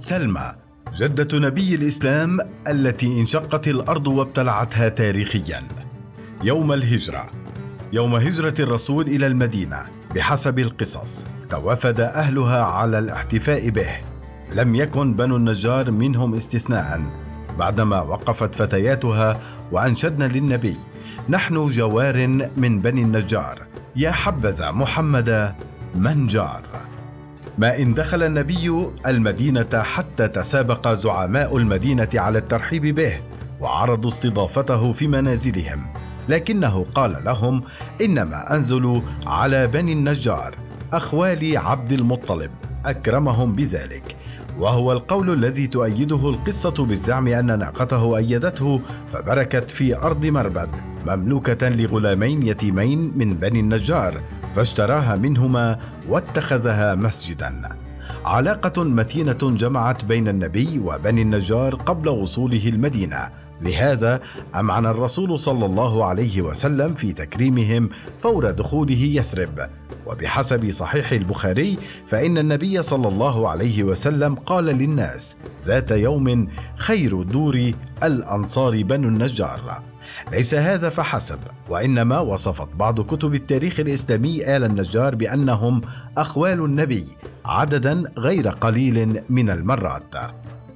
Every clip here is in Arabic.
سلمى جدة نبي الإسلام التي انشقت الأرض وابتلعتها تاريخيا. يوم الهجرة. يوم هجرة الرسول إلى المدينة بحسب القصص توافد أهلها على الاحتفاء به. لم يكن بنو النجار منهم استثناء بعدما وقفت فتياتها وأنشدن للنبي نحن جوار من بني النجار. يا حبذا محمد من جار. ما إن دخل النبي المدينة حتى تسابق زعماء المدينة على الترحيب به وعرضوا استضافته في منازلهم. لكنه قال لهم إنما أنزل على بني النجار أخوال عبد المطلب أكرمهم بذلك. وهو القول الذي تؤيده القصة بالزعم أن ناقته أيدته فبركت في أرض مربد مملوكة لغلامين يتيمين من بني النجار. فاشتراها منهما واتخذها مسجدا. علاقة متينة جمعت بين النبي وبني النجار قبل وصوله المدينة. لهذا أمعن الرسول صلى الله عليه وسلم في تكريمهم فور دخوله يثرب. وبحسب صحيح البخاري فإن النبي صلى الله عليه وسلم قال للناس ذات يوم خير دور الأنصار بنو النجار. ليس هذا فحسب وإنما وصفت بعض كتب التاريخ الإسلامي آل النجار بأنهم أخوال النبي عددا غير قليل من المرات.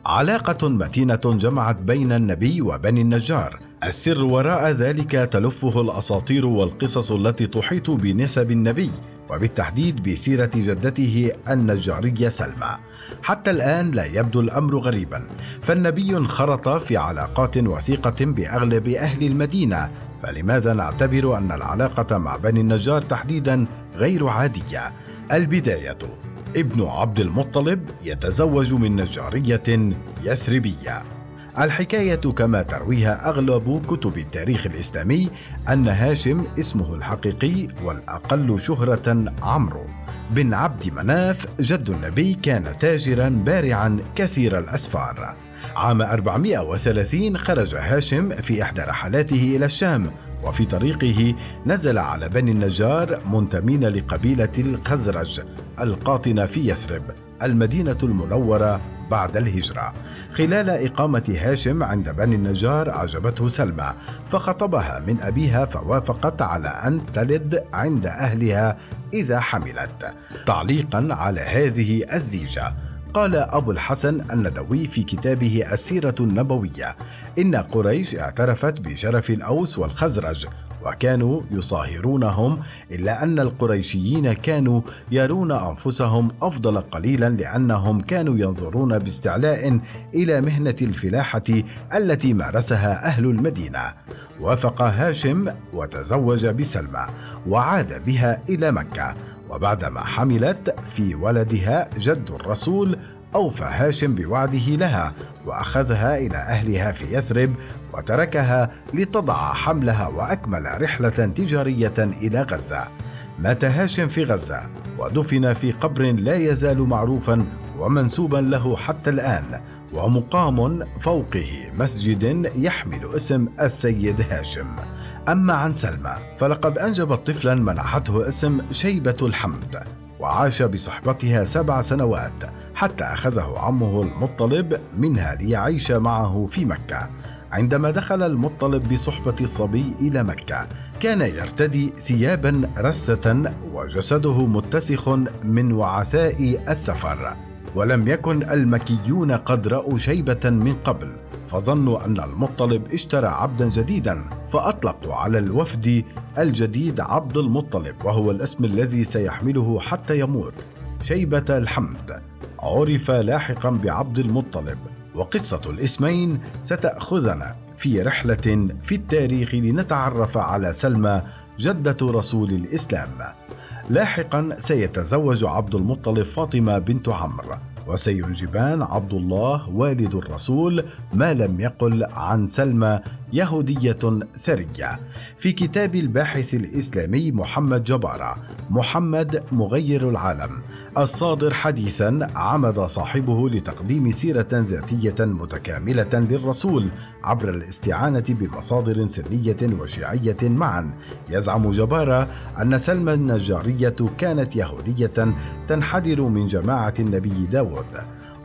علاقة متينة جمعت بين النبي وبني النجار. السر وراء ذلك تلفه الأساطير والقصص التي تحيط بنسب النبي. وبالتحديد بسيرة جدته النجارية سلمى. حتى الآن لا يبدو الأمر غريبا فالنبي انخرط في علاقات وثيقة بأغلب أهل المدينة فلماذا نعتبر أن العلاقة مع بني النجار تحديدا غير عادية؟ البداية ابن عبد المطلب يتزوج من نجارية يثربية الحكاية كما ترويها أغلب كتب التاريخ الإسلامي أن هاشم اسمه الحقيقي والأقل شهرة عمرو بن عبد مناف جد النبي كان تاجرا بارعا كثير الأسفار. عام 430 خرج هاشم في إحدى رحلاته إلى الشام وفي طريقه نزل على بني النجار منتمين لقبيلة الخزرج القاطنة في يثرب. المدينة المنورة بعد الهجرة. خلال إقامة هاشم عند بني النجار أعجبته سلمى فخطبها من أبيها فوافقت على أن تلد عند أهلها إذا حملت. تعليقا على هذه الزيجة قال أبو الحسن الندوي في كتابه السيرة النبوية إن قريش اعترفت بشرف الأوس والخزرج وكانوا يصاهرونهم إلا أن القريشيين كانوا يرون أنفسهم أفضل قليلا لأنهم كانوا ينظرون باستعلاء إلى مهنة الفلاحة التي مارسها أهل المدينة. وافق هاشم وتزوج بسلمى وعاد بها إلى مكة. وبعدما حملت في ولدها جد الرسول أوفى هاشم بوعده لها وأخذها إلى أهلها في يثرب وتركها لتضع حملها وأكمل رحلة تجارية إلى غزة. مات هاشم في غزة ودفن في قبر لا يزال معروفا ومنسوبا له حتى الآن ومقام فوقه مسجد يحمل اسم السيد هاشم. أما عن سلمى فلقد أنجبت طفلا منحته اسم شيبة الحمد وعاش بصحبتها سبع سنوات حتى أخذه عمه المطلب منها ليعيش معه في مكة. عندما دخل المطلب بصحبة الصبي إلى مكة كان يرتدي ثيابا رثة وجسده متسخ من وعثاء السفر ولم يكن المكيون قد رأوا شيبة من قبل. فظنوا أن المطلب اشترى عبدا جديدا فأطلقوا على الوفد الجديد عبد المطلب وهو الاسم الذي سيحمله حتى يموت. شيبة الحمد عرف لاحقا بعبد المطلب وقصة الاسمين ستأخذنا في رحلة في التاريخ لنتعرف على سلمى جدة رسول الإسلام. لاحقا سيتزوج عبد المطلب فاطمة بنت عمرو. وسينجبان عبد الله والد الرسول ما لم يقل عن سلمى يهودية ثرية في كتاب الباحث الإسلامي محمد جبارة محمد مغير العالم. الصادر حديثا عمد صاحبه لتقديم سيرة ذاتية متكاملة للرسول عبر الاستعانة بمصادر سنية وشيعية معا. يزعم جبارة أن سلمى النجارية كانت يهودية تنحدر من جماعة النبي داود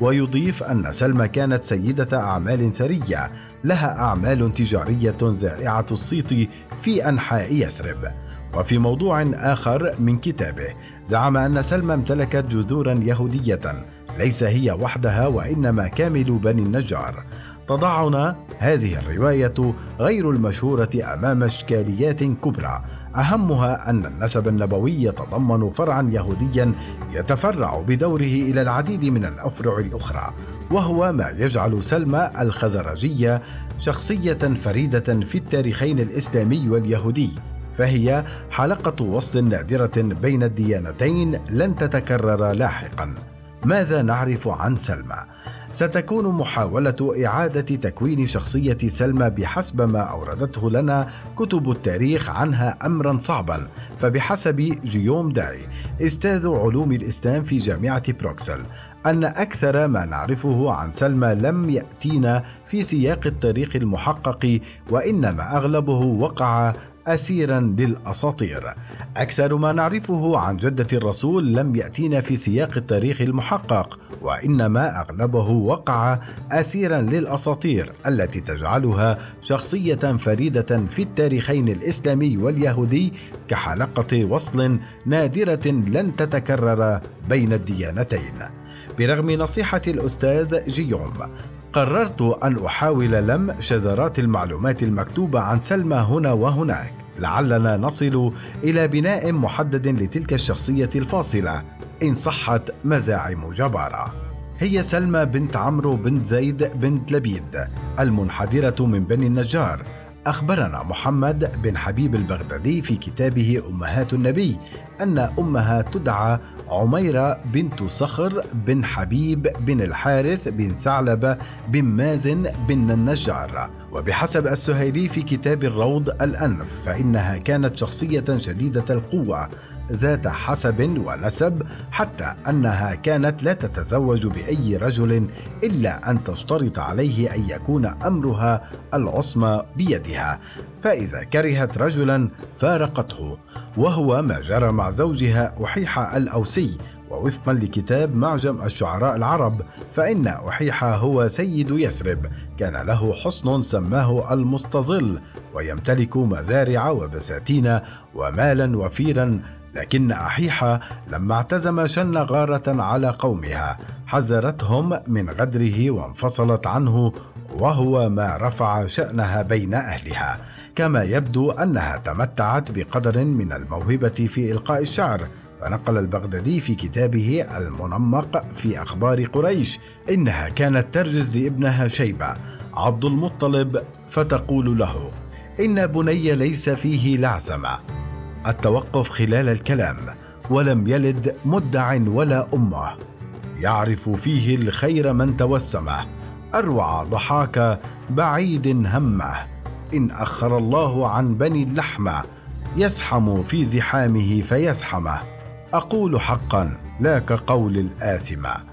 ويضيف أن سلمى كانت سيدة أعمال ثرية لها أعمال تجارية ذائعة الصيت في أنحاء يثرب. وفي موضوع آخر من كتابه زعم أن سلمى امتلكت جذورا يهودية ليس هي وحدها وإنما كامل بني النجار. تضعنا هذه الرواية غير المشهورة أمام إشكاليات كبرى. أهمها أن النسب النبوي يتضمن فرعا يهوديا يتفرع بدوره إلى العديد من الأفرع الأخرى. وهو ما يجعل سلمى الخزرجية شخصية فريدة في التاريخين الإسلامي واليهودي فهي حلقة وصل نادرة بين الديانتين لن تتكرر لاحقا. ماذا نعرف عن سلمى؟ ستكون محاولة إعادة تكوين شخصية سلمى بحسب ما أوردته لنا كتب التاريخ عنها أمرا صعبا فبحسب جيوم داي أستاذ علوم الإسلام في جامعة بروكسل. أن أكثر ما نعرفه عن سلمى لم يأتينا في سياق التاريخ المحقق وإنما أغلبه وقع اسيرا للأساطير. أكثر ما نعرفه عن جدة الرسول لم يأتينا في سياق التاريخ المحقق وإنما أغلبه وقع اسيرا للأساطير التي تجعلها شخصية فريدة في التاريخين الإسلامي واليهودي كحلقة وصل نادرة لن تتكرر بين الديانتين. برغم نصيحة الأستاذ جيوم. قررت أن أحاول لم شذرات المعلومات المكتوبة عن سلمى هنا وهناك. لعلنا نصل إلى بناء محدد لتلك الشخصية الفاصلة. إن صحت مزاعم جبارة. هي سلمى بنت عمرو بنت زيد بنت لبيد المنحدرة من بني النجار. أخبرنا محمد بن حبيب البغدادي في كتابه أمهات النبي أن أمها تدعى عميرة بنت صخر بن حبيب بن الحارث بن ثعلبة بن مازن بن النجار. وبحسب السهيلي في كتاب الروض الأنف فإنها كانت شخصية شديدة القوة. ذات حسب ونسب حتى أنها كانت لا تتزوج بأي رجل إلا أن تشترط عليه أن يكون أمرها العصمة بيدها. فإذا كرهت رجلا فارقته وهو ما جرى مع زوجها احيحه الأوسي. ووفقا لكتاب معجم الشعراء العرب فإن أحيحة هو سيد يثرب. كان له حصن سماه المستظل ويمتلك مزارع وبساتين ومالا وفيرا لكن أحيحة لما اعتزم شن غارة على قومها حذرتهم من غدره وانفصلت عنه وهو ما رفع شأنها بين أهلها. كما يبدو أنها تمتعت بقدر من الموهبة في إلقاء الشعر. فنقل البغدادي في كتابه المنمق في أخبار قريش إنها كانت ترجز لابنها شيبة. عبد المطلب فتقول له إن بني ليس فيه لعثمة. التوقف خلال الكلام ولم يلد مدع ولا أمة. يعرف فيه الخير من توسمه أروع ضحاك بعيد همه. إن أخر الله عن بني اللحمه يزحم في زحامه فيزحمه أقول حقا لا كقول الاثمه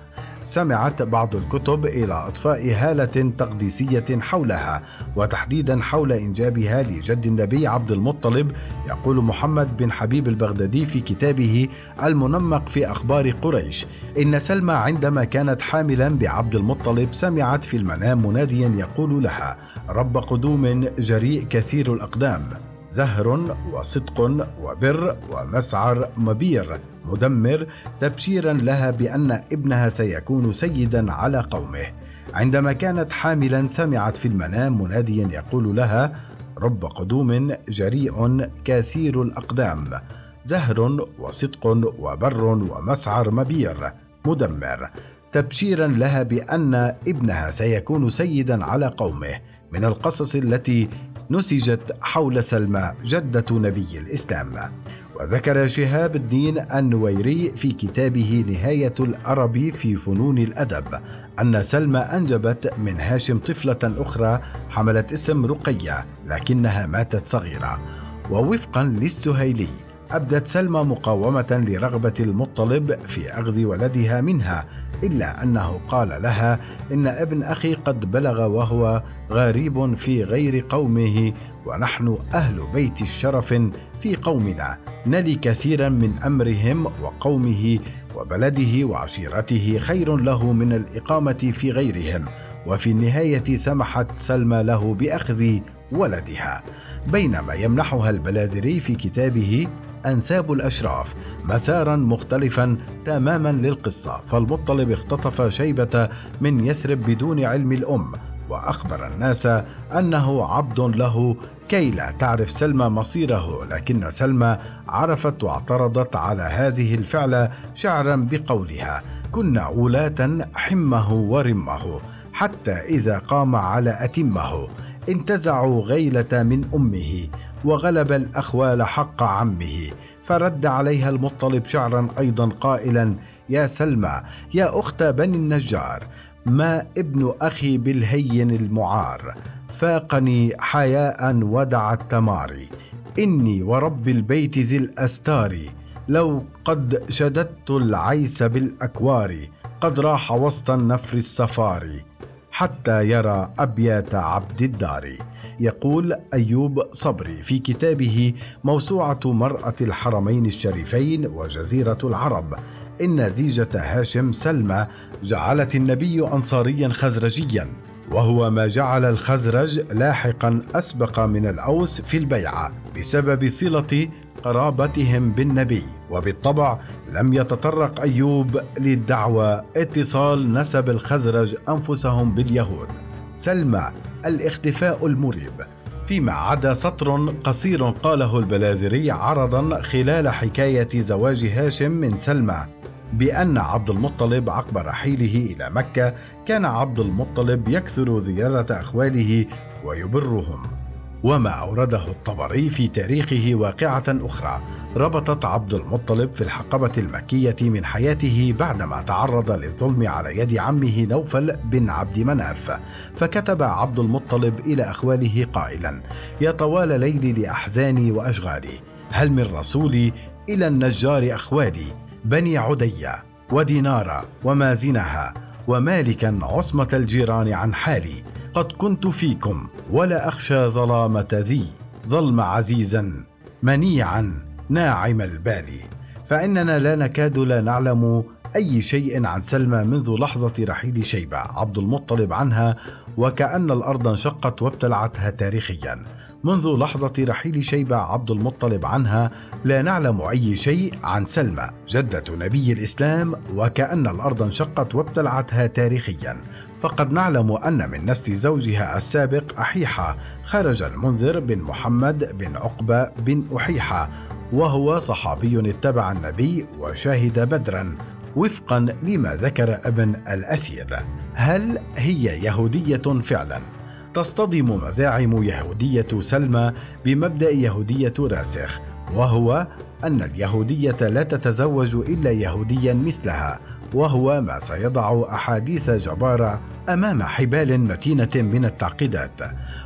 سمعت بعض الكتب إلى إطفاء هالة تقديسية حولها وتحديدا حول إنجابها لجد النبي عبد المطلب يقول محمد بن حبيب البغدادي في كتابه المنمق في أخبار قريش. إن سلمى عندما كانت حاملا بعبد المطلب سمعت في المنام مناديا يقول لها رب قدوم جريء كثير الأقدام. زهر وصدق وبر ومسعر مبير مدمر تبشيرا لها بأن ابنها سيكون سيدا على قومه. عندما كانت حاملا سمعت في المنام مناديا يقول لها رب قدوم جريء كثير الأقدام. زهر وصدق وبر ومسعر مبير مدمر. تبشيرا لها بأن ابنها سيكون سيدا على قومه. من القصص التي نسجت حول سلمى جدة نبي الإسلام. وذكر شهاب الدين النويري في كتابه نهاية الأرب في فنون الأدب أن سلمى أنجبت من هاشم طفلة أخرى حملت اسم رقية لكنها ماتت صغيرة. ووفقا للسهيلي أبدت سلمى مقاومة لرغبة المطلب في أخذ ولدها منها إلا أنه قال لها إن ابن أخي قد بلغ وهو غريب في غير قومه ونحن أهل بيت الشرف في قومنا نلي كثيرا من أمرهم وقومه وبلده وعشيرته خير له من الإقامة في غيرهم وفي النهاية سمحت سلمى له بأخذ ولدها. بينما يمنحها البلاذري في كتابه أنساب الأشراف مسارا مختلفا تماما للقصة فالمطلب اختطف شيبة من يثرب بدون علم الأم وأخبر الناس أنه عبد له كي لا تعرف سلمى مصيره لكن سلمى عرفت واعترضت على هذه الفعلة شعرا بقولها كنا عولاة حمه ورمه حتى إذا قام على أتمه انتزعوا غيلة من أمه وغلب الأخوال حق عمه فرد عليها المطلب شعرا أيضا قائلا يا سلمى يا أخت بني النجار ما ابن أخي بالهين المعار فاقني حياء ودع التمار إني ورب البيت ذي الأستار لو قد شددت العيس بالأكوار قد راح وسط النفر السفاري حتى يرى أبيات عبد الدار. يقول أيوب صبري في كتابه موسوعة مرأة الحرمين الشريفين وجزيرة العرب. إن زيجة هاشم سلمى جعلت النبي أنصاريا خزرجيا وهو ما جعل الخزرج لاحقا أسبق من الأوس في البيعة بسبب صلة قرابتهم بالنبي. وبالطبع لم يتطرق أيوب للدعوى اتصال نسب الخزرج أنفسهم باليهود. سلمى الاختفاء المريب. فيما عدا سطر قصير قاله البلاذري عرضا خلال حكاية زواج هاشم من سلمى بأن عبد المطلب عقب رحيله إلى مكة كان عبد المطلب يكثر زيارة أخواله ويبرهم. وما أورده الطبري في تاريخه واقعة أخرى ربطت عبد المطلب في الحقبة المكية من حياته بعدما تعرض للظلم على يد عمه نوفل بن عبد مناف فكتب عبد المطلب إلى أخواله قائلا يا طوال ليلي لأحزاني وأشغالي هل من رسولي إلى النجار أخوالي بني عدي ودينارا ومازنها ومالكا عصمة الجيران عن حالي قد كنت فيكم ولا أخشى ظلامة ذي. ظلم عزيزا منيعا ناعم البال. فإننا لا نكاد لا نعلم أي شيء عن سلمى منذ لحظة رحيل شيبة. عبد المطلب عنها وكأن الأرض انشقت وابتلعتها تاريخيا. منذ لحظة رحيل شيبة عبد المطلب عنها لا نعلم أي شيء عن سلمى. جدة نبي الإسلام وكأن الأرض انشقت وابتلعتها تاريخيا. فقد نعلم أن من نسل زوجها السابق أحيحة خرج المنذر بن محمد بن عقبة بن أحيحة وهو صحابي اتبع النبي وشاهد بدرا وفقا لما ذكر ابن الأثير هل هي يهودية فعلا؟ تصطدم مزاعم يهودية سلمى بمبدأ يهودية راسخ وهو أن اليهودية لا تتزوج إلا يهوديا مثلها وهو ما سيضع أحاديث جبارة أمام حبال متينة من التعقيدات.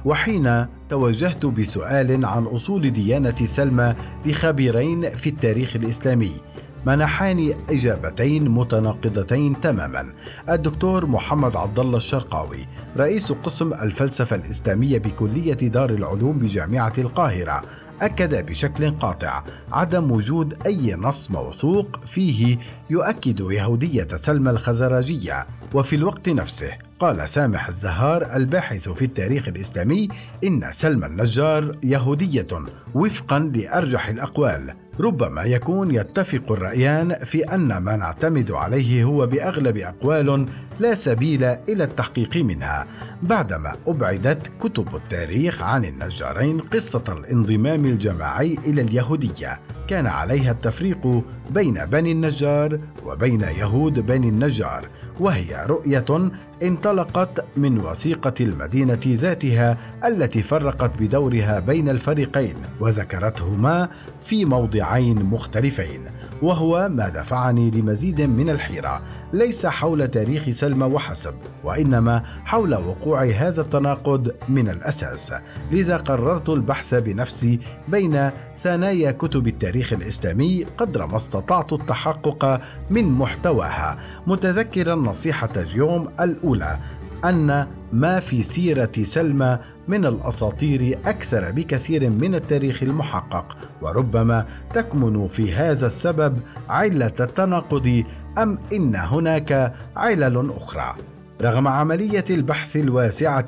وحين توجهت بسؤال عن أصول ديانة سلمى لخبيرين في التاريخ الإسلامي منحاني إجابتين متناقضتين تماما. الدكتور محمد عبد الله الشرقاوي رئيس قسم الفلسفة الإسلامية بكلية دار العلوم بجامعة القاهرة أكد بشكل قاطع عدم وجود أي نص موثوق فيه يؤكد يهودية سلمى الخزرجية وفي الوقت نفسه. قال سامح الزهار الباحث في التاريخ الإسلامي إن سلمى النجار يهودية وفقا لأرجح الأقوال ربما يكون يتفق الرأيان في أن ما نعتمد عليه هو بأغلب أقوال لا سبيل إلى التحقيق منها بعدما أبعدت كتب التاريخ عن النجارين قصة الانضمام الجماعي إلى اليهودية. كان عليها التفريق بين بني النجار وبين يهود بني النجار وهي رؤية انطلقت من وثيقة المدينة ذاتها التي فرقت بدورها بين الفريقين وذكرتهما في موضعين مختلفين. وهو ما دفعني لمزيد من الحيرة. ليس حول تاريخ سلمى وحسب وإنما حول وقوع هذا التناقض من الأساس. لذا قررت البحث بنفسي بين ثنايا كتب التاريخ الإسلامي قدر ما استطعت التحقق من محتواها. متذكرا نصيحة جيوم الأولى أن ما في سيرة سلمى من الأساطير أكثر بكثير من التاريخ المحقق وربما تكمن في هذا السبب علة التناقض أم إن هناك علل أخرى؟ رغم عملية البحث الواسعة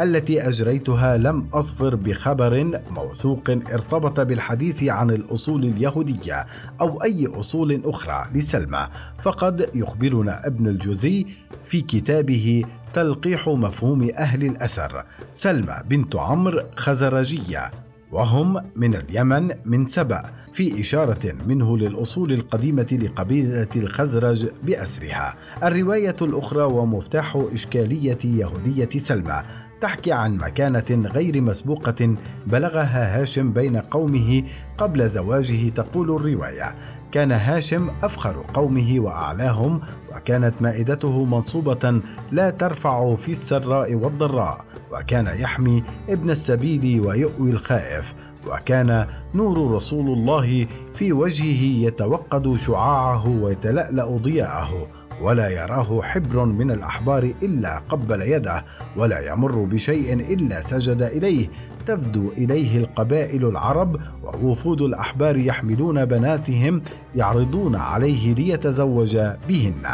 التي أجريتها لم أظفر بخبر موثوق ارتبط بالحديث عن الأصول اليهودية أو أي أصول أخرى لسلمى. فقد يخبرنا ابن الجوزي في كتابه تلقيح مفهوم أهل الأثر سلمى بنت عمرو خزرجية. وهم من اليمن من سبأ في إشارة منه للأصول القديمة لقبيلة الخزرج بأسرها. الرواية الأخرى ومفتاح إشكالية يهودية سلمى تحكي عن مكانة غير مسبوقة بلغها هاشم بين قومه قبل زواجه تقول الرواية كان هاشم أفخر قومه وأعلاهم وكانت مائدته منصوبة لا ترفع في السراء والضراء وكان يحمي ابن السبيل ويؤوي الخائف وكان نور رسول الله في وجهه يتوقد شعاعه ويتلألأ ضياءه ولا يراه حبر من الأحبار إلا قبل يده ولا يمر بشيء إلا سجد إليه تفدو إليه القبائل العرب ووفود الأحبار يحملون بناتهم يعرضون عليه ليتزوج بهن.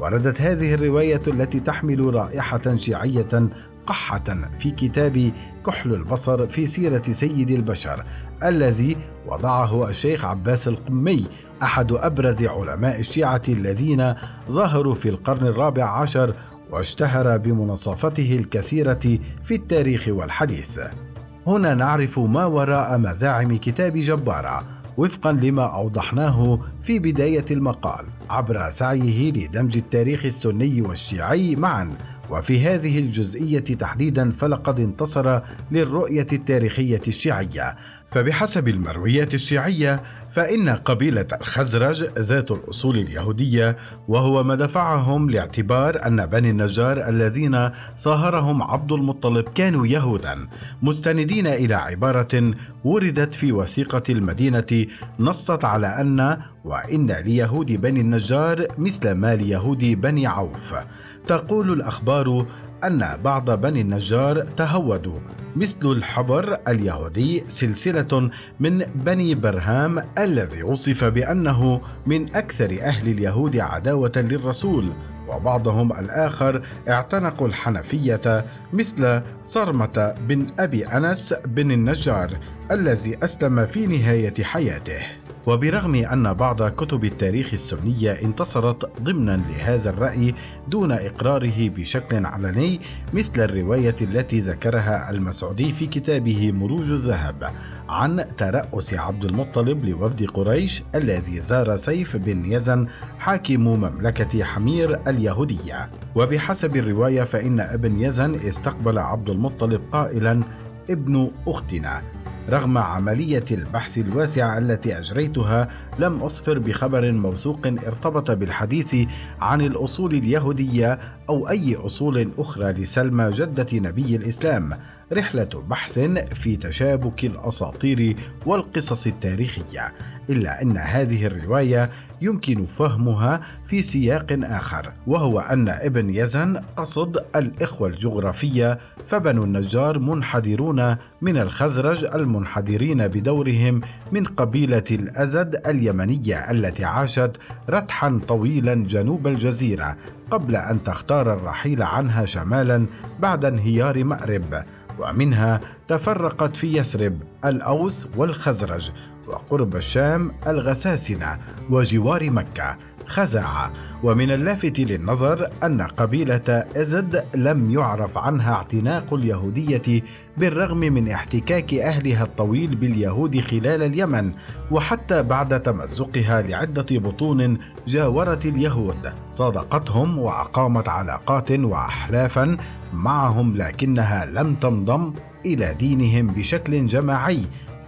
وردت هذه الرواية التي تحمل رائحة شيعية قحة في كتاب كحل البصر في سيرة سيد البشر الذي وضعه الشيخ عباس القمي أحد أبرز علماء الشيعة الذين ظهروا في القرن الرابع عشر واشتهر بمناصفته الكثيرة في التاريخ والحديث. هنا نعرف ما وراء مزاعم كتاب جبارة وفقا لما أوضحناه في بداية المقال عبر سعيه لدمج التاريخ السني والشيعي معا وفي هذه الجزئية تحديدا فلقد انتصر للرؤية التاريخية الشيعية. فبحسب المرويات الشيعية فإن قبيلة الخزرج ذات الأصول اليهودية وهو ما دفعهم لاعتبار أن بني النجار الذين صاهرهم عبد المطلب كانوا يهودا مستندين إلى عبارة وردت في وثيقة المدينة نصت على أن وإن ليهود بني النجار مثل ما ليهود بني عوف تقول الأخبار أن بعض بني النجار تهودوا مثل الحبر اليهودي سلسلة من بني برهام الذي وصف بأنه من أكثر أهل اليهود عداوة للرسول وبعضهم الآخر اعتنقوا الحنفية مثل صرمة بن أبي أنس بن النجار الذي أسلم في نهاية حياته. وبرغم أن بعض كتب التاريخ السنية انتصرت ضمنا لهذا الرأي دون إقراره بشكل علني مثل الرواية التي ذكرها المسعودي في كتابه مروج الذهب عن ترأس عبد المطلب لوفد قريش الذي زار سيف بن يزن حاكم مملكة حمير اليهودية. وبحسب الرواية فإن ابن يزن استقبل عبد المطلب قائلا ابن أختنا رغم عملية البحث الواسعة التي أجريتها لم أصفر بخبر موثوق ارتبط بالحديث عن الأصول اليهودية أو أي أصول أخرى لسلمى جدة نبي الإسلام. رحلة بحث في تشابك الأساطير والقصص التاريخية. إلا أن هذه الرواية يمكن فهمها في سياق آخر وهو أن ابن يزن قصد الإخوة الجغرافية فبنو النجار منحدرون من الخزرج المنحدرين بدورهم من قبيلة الأزد اليمنية التي عاشت رتحا طويلا جنوب الجزيرة قبل أن تختار الرحيل عنها شمالا بعد انهيار مأرب ومنها تفرقت في يثرب الأوس والخزرج وقرب الشام الغساسنة وجوار مكة خزاعة. ومن اللافت للنظر أن قبيلة إزد لم يعرف عنها اعتناق اليهودية بالرغم من احتكاك أهلها الطويل باليهود خلال اليمن وحتى بعد تمزقها لعدة بطون جاورت اليهود. صادقتهم وأقامت علاقات وأحلافا معهم لكنها لم تنضم إلى دينهم بشكل جماعي.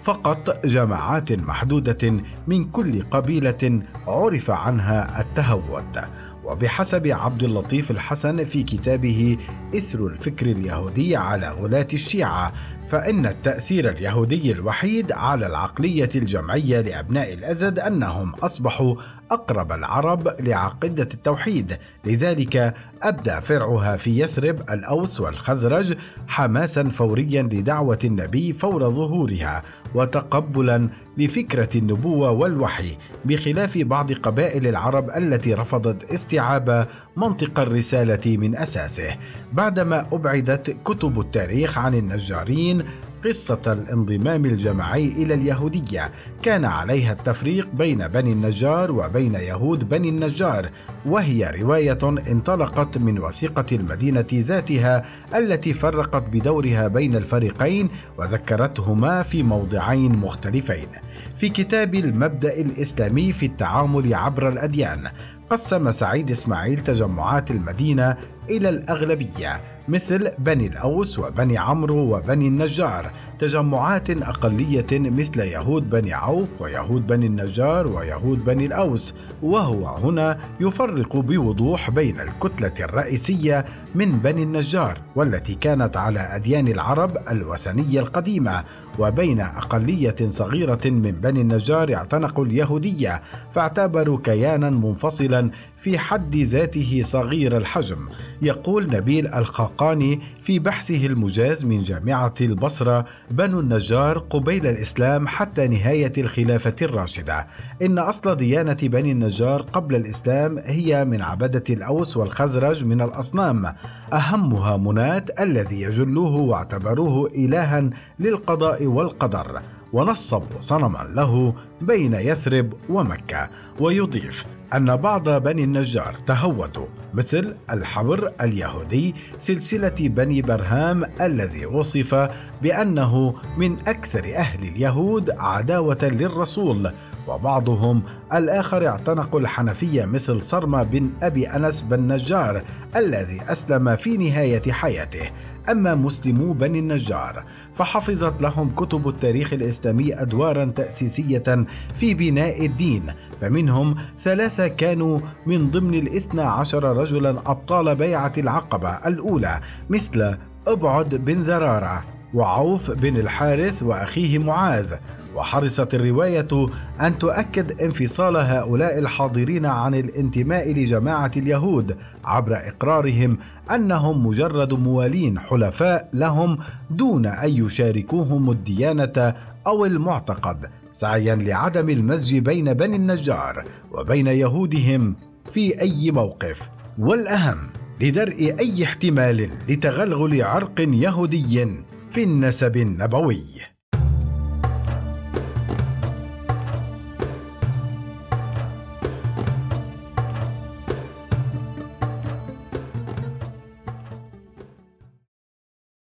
فقط جماعات محدودة من كل قبيلة عرف عنها التهود وبحسب عبد اللطيف الحسن في كتابه إثر الفكر اليهودي على غلاة الشيعة فإن التأثير اليهودي الوحيد على العقلية الجمعية لأبناء الأزد أنهم أصبحوا أقرب العرب لعقيدة التوحيد. لذلك أبدى فرعها في يثرب الأوس والخزرج حماسا فوريا لدعوة النبي فور ظهورها. وتقبلا لفكرة النبوة والوحي بخلاف بعض قبائل العرب التي رفضت استيعاب منطق الرسالة من أساسه بعدما أبعدت كتب التاريخ عن النجارين قصة الانضمام الجماعي إلى اليهودية. كان عليها التفريق بين بني النجار وبين يهود بني النجار وهي رواية انطلقت من وثيقة المدينة ذاتها التي فرقت بدورها بين الفريقين وذكرتهما في موضعين مختلفين. في كتاب المبدأ الإسلامي في التعامل عبر الأديان قسم سعيد إسماعيل تجمعات المدينة إلى الأغلبية مثل بني الأوس وبني عمرو وبني النجار تجمعات أقلية مثل يهود بني عوف ويهود بني النجار ويهود بني الأوس وهو هنا يفرق بوضوح بين الكتلة الرئيسية من بني النجار والتي كانت على أديان العرب الوثنية القديمة وبين أقلية صغيرة من بني النجار اعتنقوا اليهودية فاعتبروا كيانا منفصلا في حد ذاته صغير الحجم. يقول نبيل الخاقاني في بحثه المجاز من جامعة البصرة بنو النجار قبيل الإسلام حتى نهاية الخلافة الراشدة. إن أصل ديانة بني النجار قبل الإسلام هي من عبدة الأوس والخزرج من الأصنام. أهمها منات الذي يجلوه واعتبروه إلها للقضاء والقدر. ونصبوا صنما له بين يثرب ومكة ويضيف أن بعض بني النجار تهودوا مثل الحبر اليهودي سلسلة بني برهام الذي وصف بأنه من أكثر أهل اليهود عداوة للرسول وبعضهم الآخر اعتنقوا الحنفية مثل صرمة بن أبي أنس بن نجار الذي أسلم في نهاية حياته. أما مسلمو بني النجار فحفظت لهم كتب التاريخ الإسلامي أدوارا تأسيسية في بناء الدين. فمنهم ثلاثة كانوا من ضمن الاثنى عشر رجلا أبطال بيعة العقبة الأولى مثل أبعد بن زرارة وعوف بن الحارث وأخيه معاذ. وحرصت الرواية أن تؤكد انفصال هؤلاء الحاضرين عن الانتماء لجماعة اليهود عبر إقرارهم أنهم مجرد موالين حلفاء لهم دون أن يشاركوهم الديانة أو المعتقد سعيا لعدم المزج بين بني النجار وبين يهودهم في أي موقف. والأهم لدرء أي احتمال لتغلغل عرق يهودي في النسب النبوي.